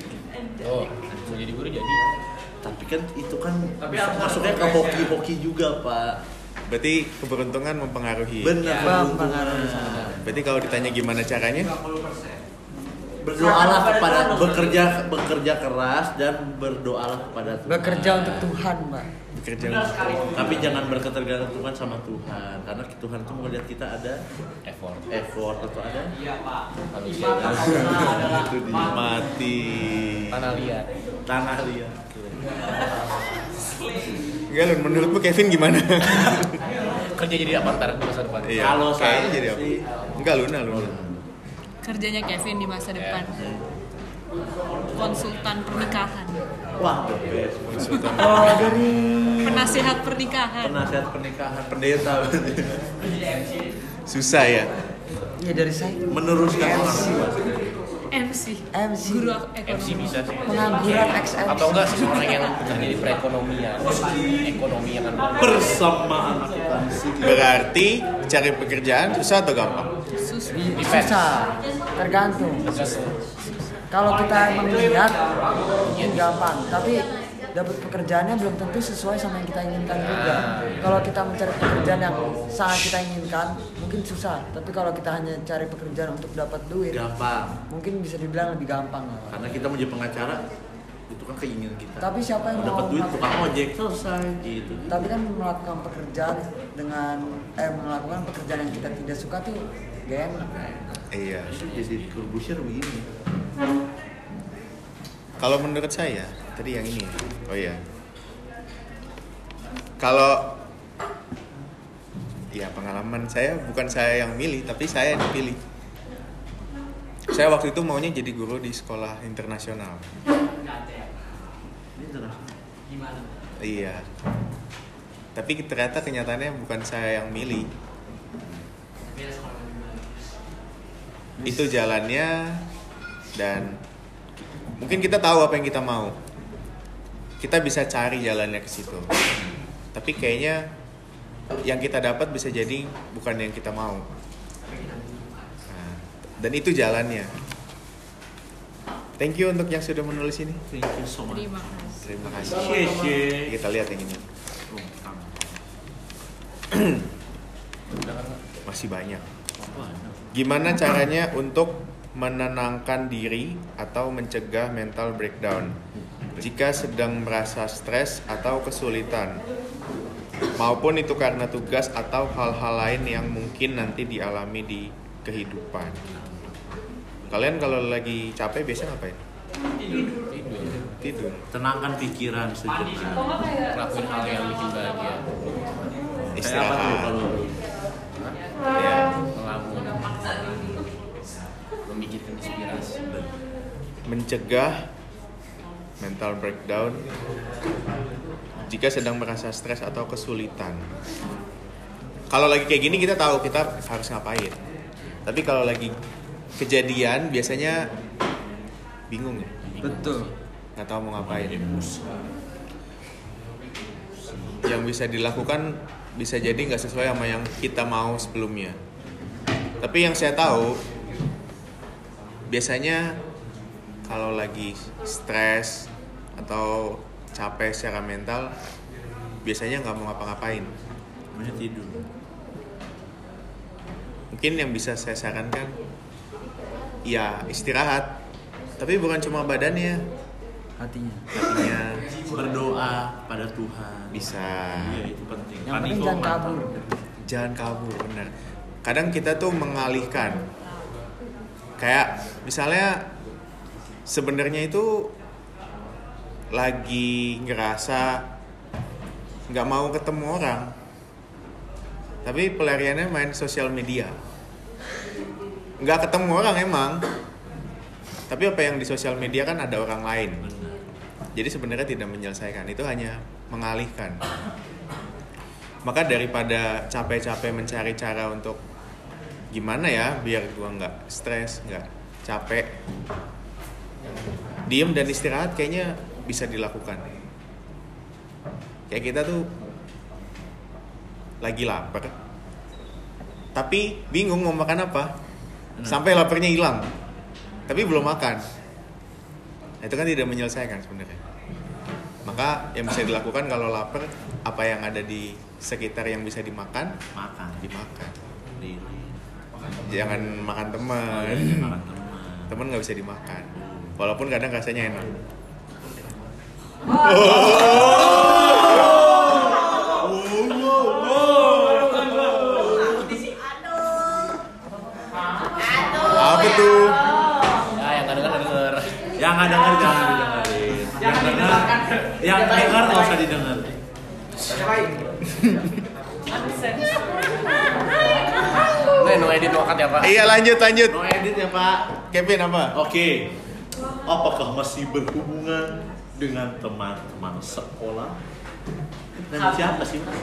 Oh, bisa jadi guru jadi. Tapi kan itu kan masuknya ke hoki-hoki juga, Pak. Berarti keberuntungan mempengaruhi. Benar, pengaruh sangat. Berarti kalau ditanya gimana caranya? Berdoalah kepada bekerja bekerja keras dan berdoalah kepada Tuhan. Bekerja untuk Tuhan, Mbak. Bekerja Tapi jangan berketergantungan sama Tuhan karena Tuhan itu melihat kita ada Effort. effort atau ada Manusia itu di mati. tanah liat. tanah liat. Enggak, Lun, menurutmu Kevin gimana? Kerja jadi apa ntar di masa depan? Iya, Kalau saya jadi apa? Enggak, Luna, Luna. Kerjanya Kevin di masa depan. Konsultan pernikahan. Wah, the best. Konsultan. Oh, dari Penasihat pernikahan. Penasihat pernikahan pendeta Susah ya. ya dari saya meneruskan orang tua. MC. MC Guru MC ekonomi. bisa sih. pengangguran ex Atau enggak seseorang yang bekerja di perekonomian, ekonomi yang kan bersama akuntansi. Berarti cari pekerjaan susah atau gampang? Sus. susah tergantung kalau kita emang lihat mungkin gampang tapi dapat pekerjaannya belum tentu sesuai sama yang kita inginkan juga kalau kita mencari pekerjaan yang sangat kita inginkan mungkin susah tapi kalau kita hanya cari pekerjaan untuk dapat duit Gampang. mungkin bisa dibilang lebih gampang lah. Karena kita menjadi pengacara itu kan keinginan kita. Tapi siapa yang dapat duit tukang ojek selesai gitu. tapi kan melakukan pekerjaan dengan eh melakukan pekerjaan yang kita tidak suka tuh gak enak Iya. Itu jadi Corbusier begini. Kalau menurut saya, tadi yang ini. ya. Oh iya. Kalau ya pengalaman saya bukan saya yang milih, tapi saya yang dipilih. Saya waktu itu maunya jadi guru di sekolah internasional. Iya. Tapi ternyata kenyataannya bukan saya yang milih. Itu jalannya dan mungkin kita tahu apa yang kita mau. Kita bisa cari jalannya ke situ. Tapi kayaknya yang kita dapat bisa jadi bukan yang kita mau. Nah, dan itu jalannya. Thank you untuk yang sudah menulis ini. Thank you so much. Terima kasih. Terima kasih. Sheshe. Kita lihat yang ini. Masih banyak. Gimana caranya untuk menenangkan diri atau mencegah mental breakdown jika sedang merasa stres atau kesulitan maupun itu karena tugas atau hal-hal lain yang mungkin nanti dialami di kehidupan. Kalian kalau lagi capek biasa ngapain? Tidur. Tenangkan pikiran sejenak. ngelakuin hal yang bikin bahagia. Kayak apa tuh Istirahat. kalau Ya. Ngelamun. Memikirkan inspirasi. mencegah mental breakdown jika sedang merasa stres atau kesulitan. Kalau lagi kayak gini kita tahu kita harus ngapain. Tapi kalau lagi kejadian biasanya bingung ya, betul nggak tahu mau ngapain. Yang bisa dilakukan bisa jadi nggak sesuai sama yang kita mau sebelumnya. Tapi yang saya tahu biasanya kalau lagi stres atau capek secara mental biasanya nggak mau ngapa-ngapain. Banyak tidur. mungkin yang bisa saya sarankan ya istirahat. Tapi bukan cuma badannya. Hatinya. Hatinya. Berdoa pada Tuhan. bisa. Iya, itu penting. yang penting jangan kabur. Jangan kabur benar kadang kita tuh mengalihkan. Kayak misalnya sebenarnya itu lagi ngerasa nggak mau ketemu orang. Tapi pelariannya main sosial media. Nggak ketemu orang emang. Tapi apa yang di sosial media kan ada orang lain. Jadi sebenarnya tidak menyelesaikan. Itu hanya mengalihkan. Maka daripada capek-capek mencari cara untuk gimana ya biar gua nggak stres nggak capek. Diem dan istirahat kayaknya bisa dilakukan. Kayak kita tuh lagi lapar tapi bingung mau makan apa. Sampai laparnya hilang tapi belum makan. Itu kan tidak menyelesaikan sebenarnya. Maka yang bisa dilakukan kalau lapar apa yang ada di sekitar yang bisa dimakan makan. dimakan. Di- jangan makan teman iya, makan teman teman nggak bisa dimakan. Walaupun kadang rasanya enak apa tuh? Ya, yang kadang kadang denger. yang nggak denger jangan didengerin. Yang denger yang denger nggak usah didengar Nih, no edit no cut ya, Pak. iya lanjut lanjut. No edit ya pak. Kevin apa? Oke apakah masih berhubungan dengan teman-teman sekolah? Dan siapa sih Pak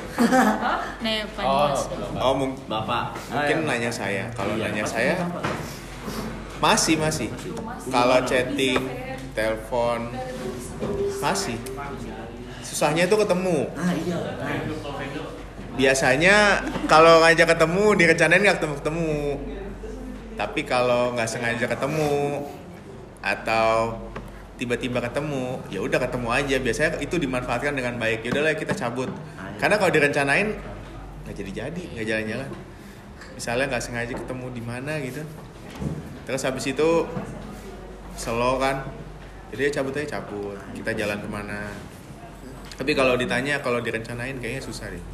Oh, oh mung- bapak. mungkin nanya saya. Kalau Iya, nanya pasti saya bapak. masih. Masih. Kalau chatting telepon masih. Susahnya itu ketemu. Ah iya. Nah. biasanya kalau ngajak ketemu direncanain nggak ketemu ketemu tapi kalau nggak sengaja ketemu atau tiba-tiba ketemu ya udah ketemu aja. Biasanya itu dimanfaatkan dengan baik. Ya udahlah kita cabut. Karena kalau direncanain nggak jadi jadi nggak jalan-jalan. Misalnya nggak sengaja ketemu di mana gitu. Terus habis itu slow kan. Jadi ya cabut aja cabut. Kita jalan ke mana. Tapi kalau ditanya kalau direncanain kayaknya susah deh.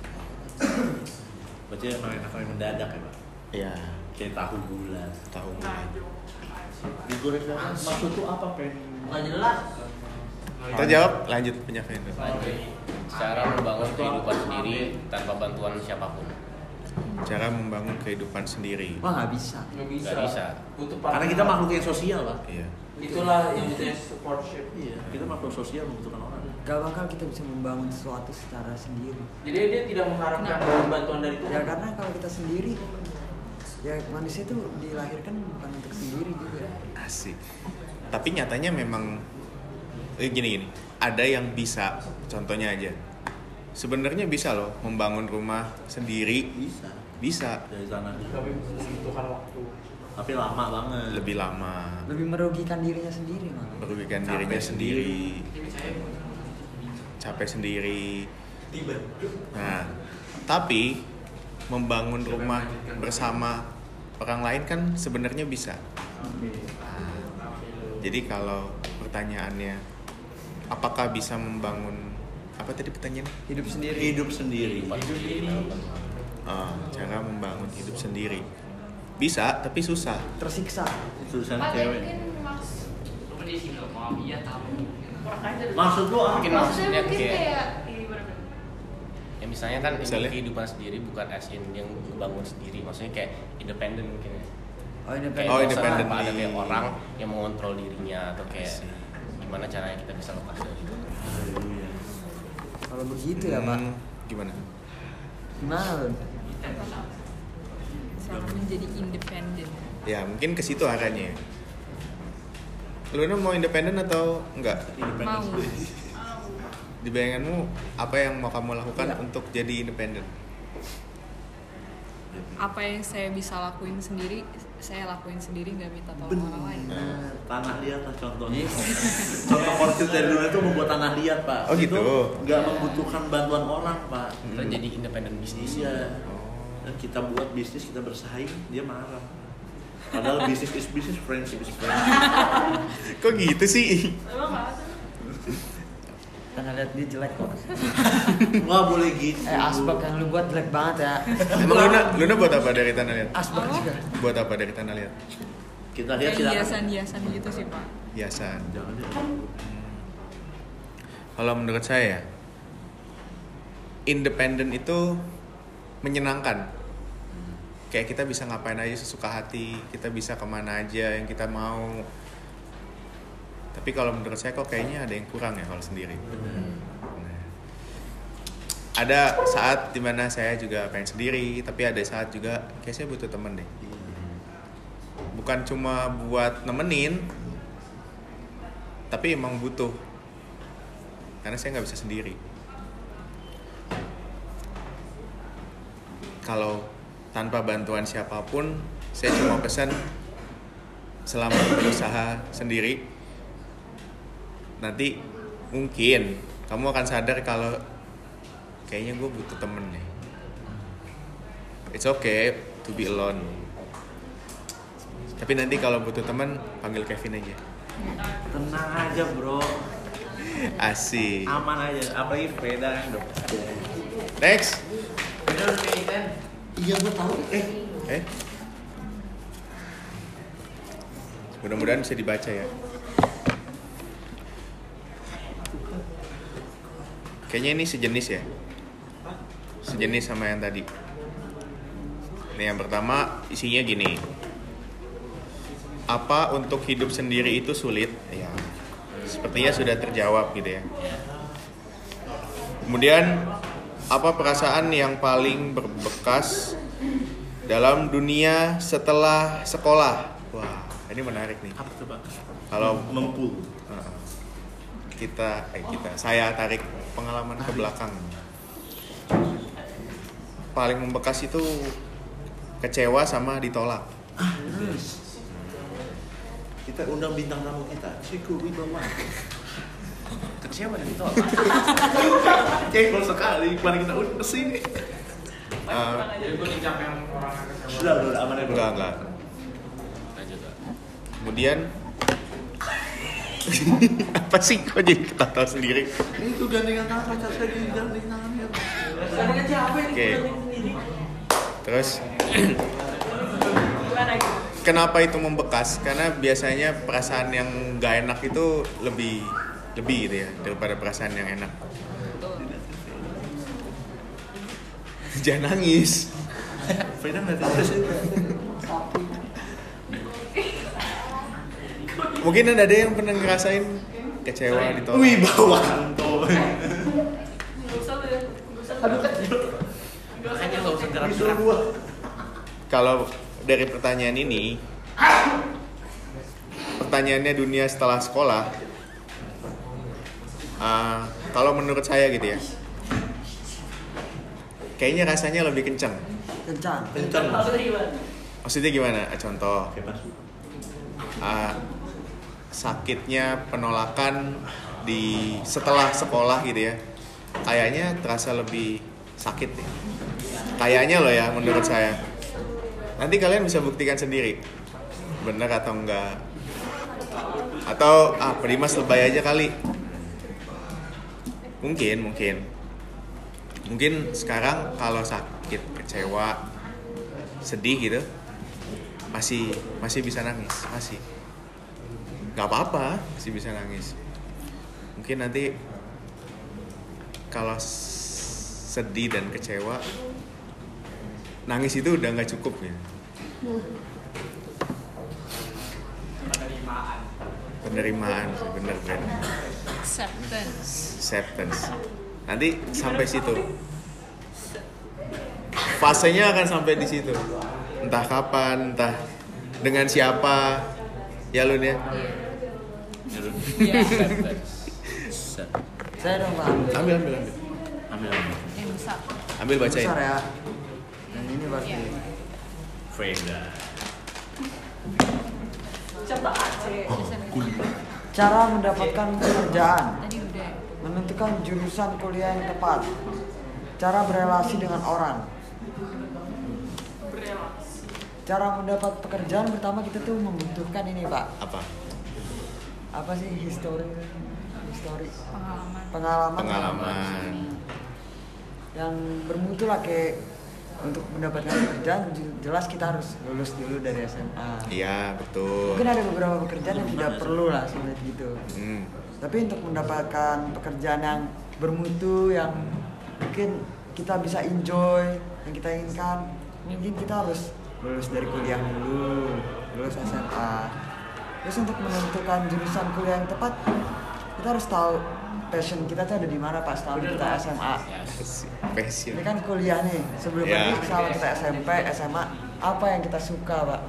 Berarti emang enak yang mendadak ya pak? Iya, kayak tahu bulat tahu. Digoreng maksud tuh apa pengen Nggak jelas. Terjawab, lanjut punya vendor. Lanjut. Cara membangun kehidupan sendiri tanpa bantuan siapa pun. Cara membangun kehidupan sendiri. Wah nggak bisa. Nggak bisa. Nggak bisa. Butuh karena kita makhluk yang sosial pak Iya. Itulah yang kita support ship. iya kita makhluk sosial membutuhkan orang Gak bakal kita bisa membangun sesuatu secara sendiri. Jadi dia tidak mengharapkan bantuan dari Ya Tuhan. karena kalau kita sendiri, ya manusia itu dilahirkan bukan untuk sendiri juga. Asik. Tapi nyatanya memang eh, gini gini. Ada yang bisa, contohnya aja. Sebenarnya bisa loh membangun rumah sendiri. bisa Bisa. dari sana Tapi membutuhkan waktu. tapi lama banget Lebih lama. Lebih merugikan dirinya sendiri malah. Merugikan Capek dirinya sendiri. sendiri. Capek sendiri. Nah, tapi membangun rumah bersama orang lain kan sebenarnya bisa. Nah, jadi kalau pertanyaannya, apakah bisa membangun apa tadi pertanyaannya? Hidup sendiri. hidup sendiri Ah, cara membangun hidup sendiri. Bisa, tapi susah. Tersiksa. Pak, cewek mungkin Mas maksud lu apa Mungkin maksudnya kayak kayak iya, ya misalnya kan ini Misalnya? kehidupan sendiri bukan as in yang bangun sendiri maksudnya kayak independen mungkin ya Oh kayak independen. Oh, tanpa ada kayak orang yang mengontrol dirinya atau kayak gimana caranya kita bisa lepas dari itu Kalau begitu ya pak, Hmm, gimana? gimana? Cara menjadi independen. Ya, mungkin ke situ arahnya. Luna mau independen atau enggak? Mau. Di bayanganmu apa yang mau kamu lakukan untuk jadi independen? Apa yang saya bisa lakuin sendiri, saya lakuin sendiri nggak minta tolong orang lain. Nah, tanah liat lah contohnya. Contoh konkret dari dulu itu membuat tanah liat pak. Oh, gitu. itu nggak membutuhkan bantuan orang pak. Kita jadi independen bisnis iya. Dan kita buat bisnis kita bersaing dia marah. Padahal bisnis is bisnis friendship is friendship Kok gitu sih? Emang Tanah lihat dia jelek kok. nggak boleh gitu Eh asbak yang lu buat jelek banget ya. Emang Luna, Luna buat apa dari tanah liat? Asbak juga. Buat apa dari tanah liat? kita lihat Kayak silakan hiasan-hiasan gitu sih pak. Hiasan. jangan ya Kalau menurut saya, independen itu menyenangkan. Kayak kita bisa ngapain aja sesuka hati, kita bisa ke mana aja yang kita mau. Tapi kalau menurut saya kok kayaknya ada yang kurang ya kalau sendiri. Nah, ada saat di mana saya juga pengen sendiri, tapi ada saat juga kayak saya butuh temen deh. Bukan cuma buat nemenin, tapi emang butuh karena saya nggak bisa sendiri. Kalau tanpa bantuan siapa pun, saya cuma pesan selama berusaha sendiri, nanti mungkin kamu akan sadar kalau kayaknya gue butuh temen nih. It's okay to be alone. Tapi nanti kalau butuh temen panggil Kevin aja. Tenang aja bro, asik. Aman aja. Apalagi Freda kan dok. next. Iya gue tahu. Eh, eh. Mudah-mudahan bisa dibaca ya kayaknya ini sejenis ya. Sejenis sama yang tadi. Ini yang pertama isinya gini. Apa untuk hidup sendiri itu sulit? Ya sepertinya sudah terjawab gitu ya. Kemudian apa perasaan yang paling berbekas dalam dunia setelah sekolah? Wah ini menarik nih. Apa kalau Mempul. Uh, kita eh kita saya tarik pengalaman ke belakang. Paling membekas itu kecewa sama ditolak. Kita undang bintang tamu kita, Siku Wibawa. Kecewa dan ditolak. Cekol sekali, kemarin kita undang ke sini. Eh, orang Sudah, sudah aman ya enggak enggak. Kemudian apa sih kok jadi ketawa sendiri Itu gandengan tangan pacar saya di gandengan tangannya. Gandengan siapa ini? Gandengan sendiri. terus kenapa itu membekas karena biasanya perasaan yang gak enak itu lebih lebih gitu ya daripada perasaan yang enak jangan nangis Freda nggak tahu sih. mungkin ada yang pernah ngerasain kecewa ditolak Wibawanto. Makanya nggak usah gerak-gerak. kalau dari pertanyaan ini pertanyaannya dunia setelah sekolah uh, kalau menurut saya gitu ya kayaknya rasanya lebih kencang kencang. Kencang. maksudnya gimana? Ah, contoh. Uh, sakitnya penolakan di setelah sekolah gitu ya kayaknya terasa lebih sakit nih kayaknya loh ya menurut saya. Nanti kalian bisa buktikan sendiri bener atau enggak. Atau ah Primas lebay aja kali. Mungkin mungkin. Mungkin sekarang kalau sakit kecewa sedih gitu masih masih bisa nangis masih nggak apa-apa masih bisa nangis. Mungkin nanti kalau sedih dan kecewa nangis itu udah nggak cukup ya. Penerimaan. Sih, bener bener acceptance. Acceptance. Nanti sampai situ. Fasenya akan sampai di situ. Entah kapan entah dengan siapa. Ya Lun ya saya dong pak. Ambil ambil ambil. Ambil ambil. yang besar. Ambil bacain. Besar ya. Dan ini berarti Iya. Freda. cara mendapatkan pekerjaan. Tadi udah. Menentukan jurusan kuliah yang tepat. Cara berelasi dengan orang. Cara mendapat pekerjaan pertama kita tuh membutuhkan ini pak. Apa apa sih history history pengalaman. Pengalaman. Pengalaman. Yang bermutu lah kayak untuk mendapatkan pekerjaan je- jelas kita harus lulus dulu dari SMA iya betul. Mungkin ada beberapa pekerjaan yang tidak perlu lah sulit gitu. Hmm. tapi untuk mendapatkan pekerjaan yang bermutu yang mungkin kita bisa enjoy yang kita inginkan mungkin kita harus lulus dari kuliah dulu lulus SMA terus untuk menentukan jurusan kuliah yang tepat kita harus tahu passion kita tuh ada di mana pas tahun kita SMA passion. Ini kan kuliah nih. Sebelum Ya. berarti sama kita SMP SMA apa yang kita suka pak?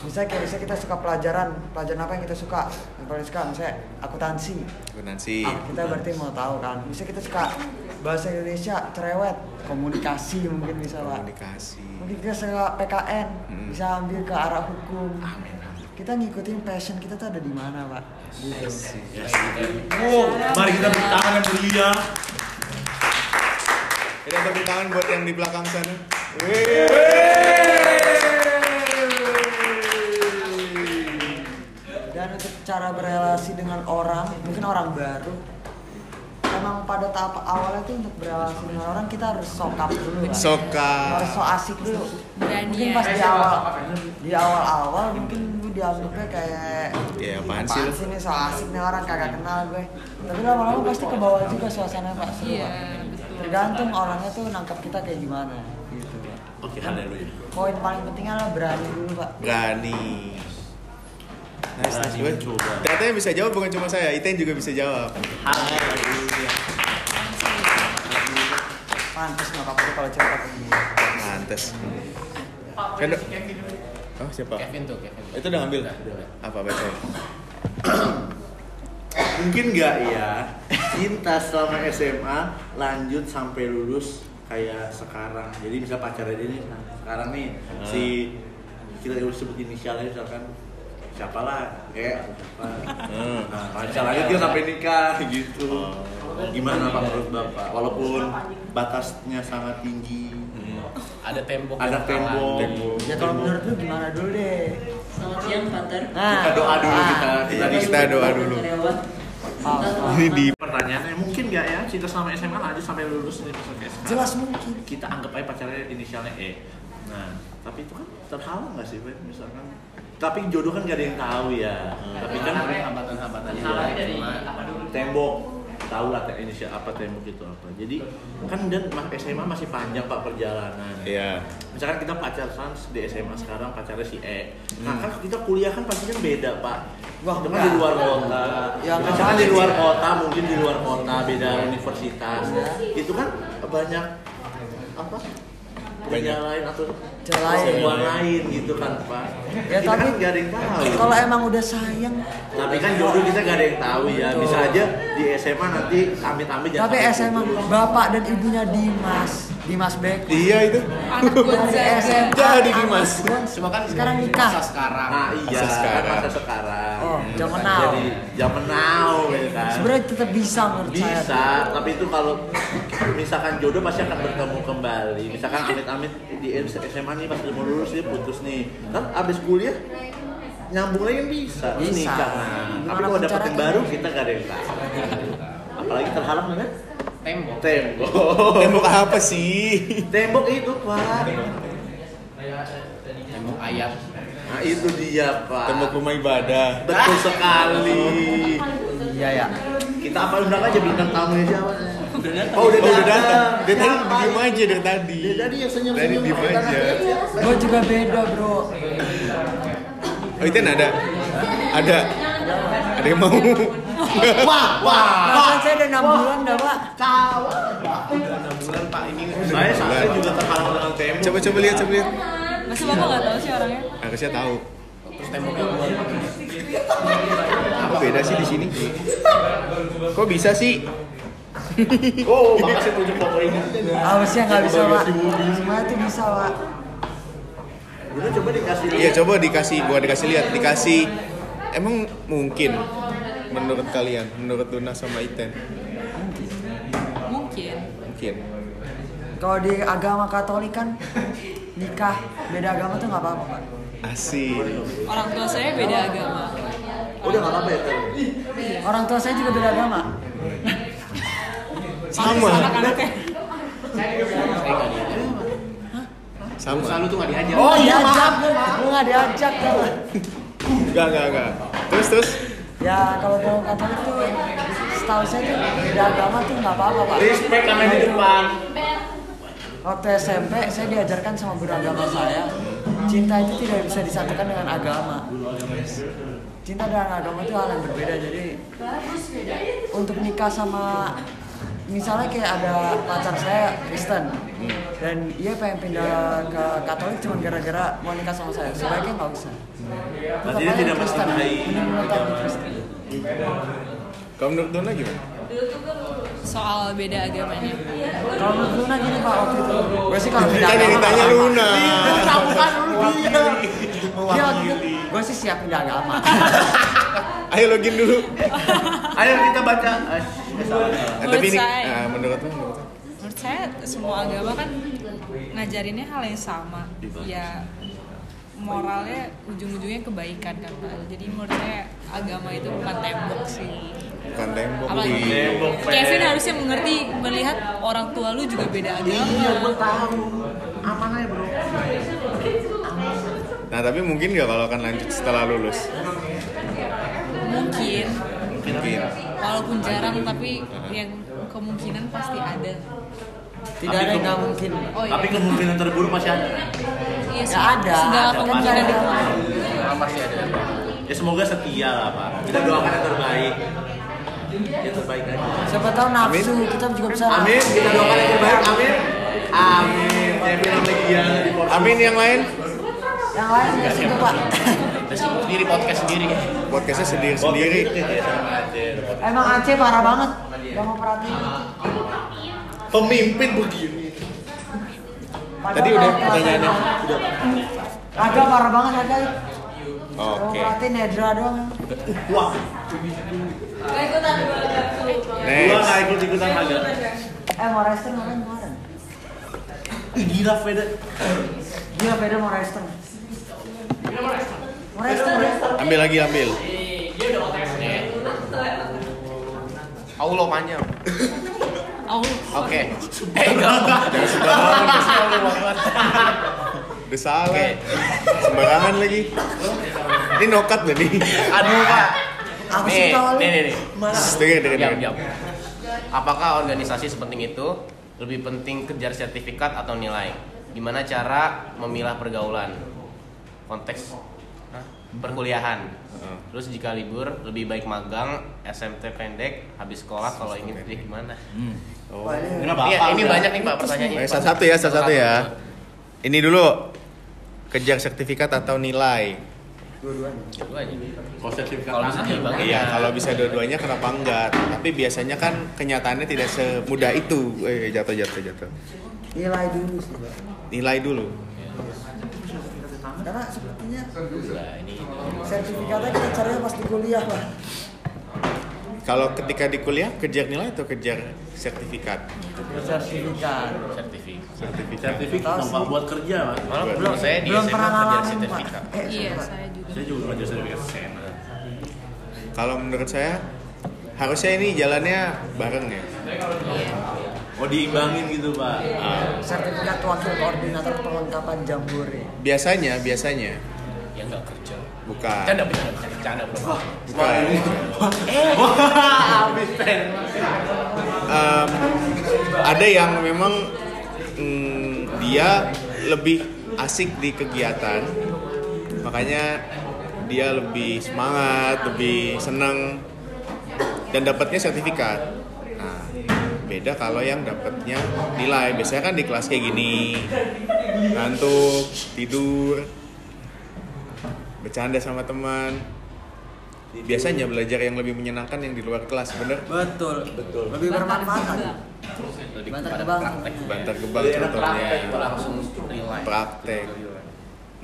Misalnya kayak misalnya kita suka pelajaran. Pelajaran apa yang kita suka? Yang paling suka misalnya akuntansi. Akuntansi. Ah, kita berarti mau tahu kan. Bisa kita suka bahasa Indonesia cerewet. Komunikasi mungkin bisa pak. Komunikasi. Mungkin kita suka PKN Hmm. bisa ambil ke arah hukum kita ngikutin passion kita tuh ada di mana pak Ya, Oh, mari kita beri tangan yang meriah. Kita tepuk tangan buat yang di belakang sana. Dan untuk cara berrelasi dengan orang, mungkin orang baru, emang pada tahap awalnya tuh untuk berrelasi dengan orang kita harus sokap dulu. Sokap. Harus so asik dulu. Berani Mungkin ya. pas di awal, di awal-awal mungkin dianggapnya kayak Ya, apaan sih sih nih so asik nih orang kagak kenal gue. Tapi lama-lama pasti ke bawah juga suasana Pak. Seru, Iya, Pak. betul. Tergantung orangnya tuh nangkap kita kayak gimana gitu Pak. Oke, haleluya. Poin paling pentingnya adalah berani dulu Pak. Berani. Nice, nice. Gue ternyata yang bisa jawab bukan cuma saya, Iten juga bisa jawab. Haleluya. Pantes nggak apa-apa kalau cerita kayak gini. Mantes. Kan Oh, siapa? Kevin tuh, Kevin. Itu udah ngambil? Apa baca? Mungkin nggak ya cinta selama SMA lanjut sampai lulus kayak sekarang. Jadi misal pacarnya ini nah, sekarang nih si kita harus sebut inisialnya misalkan siapa lah kayak siapa. Hmm. Nah, pacar lagi dia sampai nikah gitu. Gimana Pak menurut Bapak? Walaupun batasnya sangat tinggi. Ada tembok. Ada tembok. halang. Ya kalau menurut lu gimana dulu deh? Selamat siang, Pater. Nah, Kita doa dulu ah. kita. Kita di Kita doa dulu. Maaf. Ini di Pertanyaannya mungkin nggak ya cinta selama SMA lanjut sampai lulus ini misalnya kayak sekarang? Jelas mungkin. kita anggap aja pacarnya inisialnya E. Nah, tapi itu kan terhalang nggak sih, Ben? Misalkan, tapi jodoh kan gak ada yang tahu ya. Tapi kan ada hambatan-hambatan juga. dari apa dulu? tembok tahu lah inisial apa tembok itu apa. Jadi kan dan mas- SMA masih panjang pak perjalanan. Iya. Misalkan kita pacaran di SMA sekarang pacarnya si E. Nah Hmm. kan kita kuliah kan pasti kan beda pak. Wah, itu kan di luar kota. Yang Misalkan apa di luar kota mungkin di luar kota beda universitas. Itu kan banyak apa? Banyak lain atau Celah lain. lain gitu kan pak. Ya, kita tapi kan gak ada yang tahu. Kalau emang udah sayang, Tapi kan jodoh kita gak ada yang tahu ya. Bisa aja di SMA nanti amit-amit tapi SMA bapak dan ibunya Dimas, Dimas Beko. Iya itu. Anak Gonzaga. SMA. Jadi Dimas. Cuma kan Sekarang nikah. masa sekarang. Nah iya, Masa sekarang. kan masa sekarang. Oh, zaman Jadi, now. Jadi zaman now ya kan. Sebenarnya tetap bisa menurut saya. Bisa, tapi itu kalau misalkan jodoh pasti akan bertemu kembali. Misalkan amit-amit di SMA nih pas mau lulus dia putus nih. Kan abis kuliah nyambung lagi kan bisa, Bisa. nikah. Nah, tapi kalau dapet yang caranya. baru kita gak ada yang tahu. Apalagi terhalang dengan Tembok. tembok. Tembok apa sih? Tembok itu pak. Tembok ayat. Nah itu dia pak. Tembok rumah ibadah. Betul sekali. Iya ya. Kita apa undang aja bintang tamunya siapa? Oh udah, udah datang. Dia tadi diem aja dari tadi. Dia tadi yang senyum Dari senyum. diem aja. Gue juga beda bro. Oh Iten ada? Ada. Ada yang mau? Wah, wah, Masa saya udah 6 bulan dah pak. bulan Pak ini Saya saya juga terhalang dengan tembok. Coba coba lihat coba lihat. Masa bapak nggak tahu sih orangnya? Harusnya tahu. terus temboknya. Apa beda sih di sini? Kok bisa sih? Oh, makasih tunjuk foto ini. Harusnya nggak bisa pak. Semua itu bisa pak. Udah coba dikasih Iya coba dikasih, gua dikasih lihat, dikasih. Emang mungkin menurut kalian, menurut Luna sama Iten? Mungkin. Mungkin. Kalau di agama Katolik kan nikah beda agama tuh nggak apa-apa pak. Asik. Orang tua saya beda agama. Udah nggak apa-apa ya kan? Orang tua saya juga beda agama. Sama. Sama. Selalu tuh nggak diajak. Oh iya diajak, gue nggak diajak kan. Enggak, enggak, enggak. Terus terus Ya kalau dalam Katolik tuh setahu saya tuh beda agama tuh nggak apa-apa pak. Respect sama di depan. Waktu SMP saya diajarkan sama guru agama saya, cinta itu tidak bisa disatukan dengan agama. Cinta dengan agama itu hal yang berbeda. Jadi untuk nikah sama misalnya kayak ada pacar saya Kristen dan dia pengen pindah ke Katolik cuma gara-gara mau nikah sama saya, sebaiknya nggak usah. Berarti dia tidak Kristen, mencintai Kristen. kalau menurut Luna gimana? Soal beda agamanya. Kalau menurut Luna gini pak waktu itu, gue sih kalau pindah Kan yang agama ditanya nggak apa-apa. Luna. Bukan dulu dia. Dia gue sih siap pindah agama. Ayo login dulu. Ayo kita baca. Nah, Menurut tapi ini saya- nah, menurut lu, menurut saya semua agama kan ngajarinnya hal yang sama ya moralnya ujung-ujungnya kebaikan kan Pak. jadi menurut saya agama itu bukan tembok sih bukan tembok. apalagi Wih. Kevin harusnya mengerti melihat orang tua lu juga beda agama Iya, gue tahu. Aman aja bro. Nah tapi mungkin nggak kalau akan lanjut setelah lulus? mungkin Mungkin. walaupun jarang tapi yang kemungkinan pasti ada Tidak ada yang nggak mungkin. oh iya Tapi kemungkinan terburuk masih ada. iya sih Nggak ada. segala Ada, kemungkinan Ah, pasti ada. Ya semoga setia lah pak. Kita doakan yang terbaik. Yang terbaik aja. Siapa tahu nafsu kita juga bisa. Amin. Kita doakan yang terbaik. Amin. Amin. Amin yang lain? Yang lain nggak situ pak. Sendiri podcast sendiri. Podcastnya sendiri sendiri. Emang Aceh parah banget. Gak mau perhatiin. Pemimpin begini. Tadi udah pertanyaannya. Agak parah banget agak. Gak mau Oke. perhatiin Nedra doang. Wah. Gua Next. nggak ikut ikutan aja. Eh mau rester kemarin kemarin. Gila Fede. Gila beda mau Ambil lagi ambil. Allah panjang. Allah Oke. Eh enggak. Jangan sembarangan. Udah salah. Oke. Sembarangan lagi. Ini nokat nih. Aduh Pak. Apa Nih, nih, nih, nih. Dengar, dengar, Diam, dengar. diam. Apakah organisasi sepenting itu lebih penting kejar sertifikat atau nilai? Gimana cara memilah pergaulan? Konteks hah? perkuliahan. Heeh. Terus jika libur lebih baik magang, SMT pendek, habis sekolah kalau ingin kerja gimana? Oh. Wah, ini-? Iya, ini Apa? banyak nih Pak pertanyaannya. Eh, satu-satu ya, satu-satu ya. Ini dulu. Kejar sertifikat atau nilai? Dua-duanya. Dua-duanya. Kalau sertifikat Kalau bisa. Iya, kalau bisa dua-duanya kenapa enggak? Tapi biasanya kan kenyataannya tidak semudah itu. Eh, jatuh, jatuh, jatuh. Nilai dulu sih pak. Nilai dulu. Karena sepertinya Nah, ini sertifikatnya kita cari pas di kuliah pak. Kalau ketika di kuliah kejar nilai atau kejar sertifikat? Sertifikat. sertifikat. Sertifikat. sertifikat Tahu Pak sih. buat kerja Pak. Malah menurut saya di belum SMA pernah kejar sertifikat. Eh, iya Pak. saya juga Saya juga belajar sertifikat Sena. Kalau menurut saya harusnya ini jalannya bareng ya. Oh diimbangin gitu Pak. Sertifikat wakil koordinator pelengkapan jambore. Biasanya, biasanya Ya enggak kerja. bukan. Canda bercanda bercanda canda bro. Bukan. Habis pen. Em, ada yang memang mm, dia lebih asik di kegiatan, makanya dia lebih semangat, lebih senang dan dapatnya sertifikat. Beda kalau yang dapatnya nilai. Biasanya kan di kelas kayak gini, ngantuk, tidur, bercanda sama teman. Biasanya belajar yang lebih menyenangkan yang di luar kelas, bener? Betul, betul. Lebih bermanfaat? Lebih Bantar gebang. Bantar gebang Lebih enak contohnya. praktek.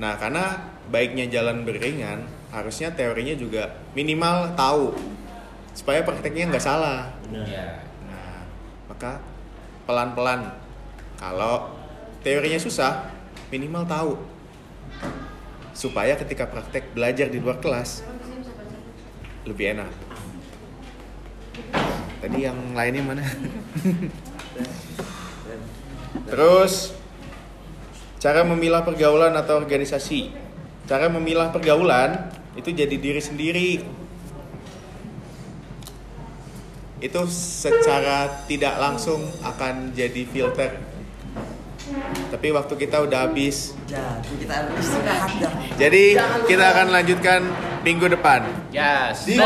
Nah, karena baiknya jalan beringan, harusnya teorinya juga minimal tahu supaya prakteknya nggak salah. Iya. Maka pelan-pelan. Kalau teorinya susah, minimal tahu supaya ketika praktek belajar di luar kelas lebih enak. Tadi yang lainnya mana? Terus cara memilah pergaulan atau organisasi. Cara memilah pergaulan itu jadi diri sendiri. Itu secara tidak langsung akan jadi filter. Tapi waktu kita udah habis. Jadi kita istirahat dah. Jadi kita akan lanjutkan minggu depan. Yes.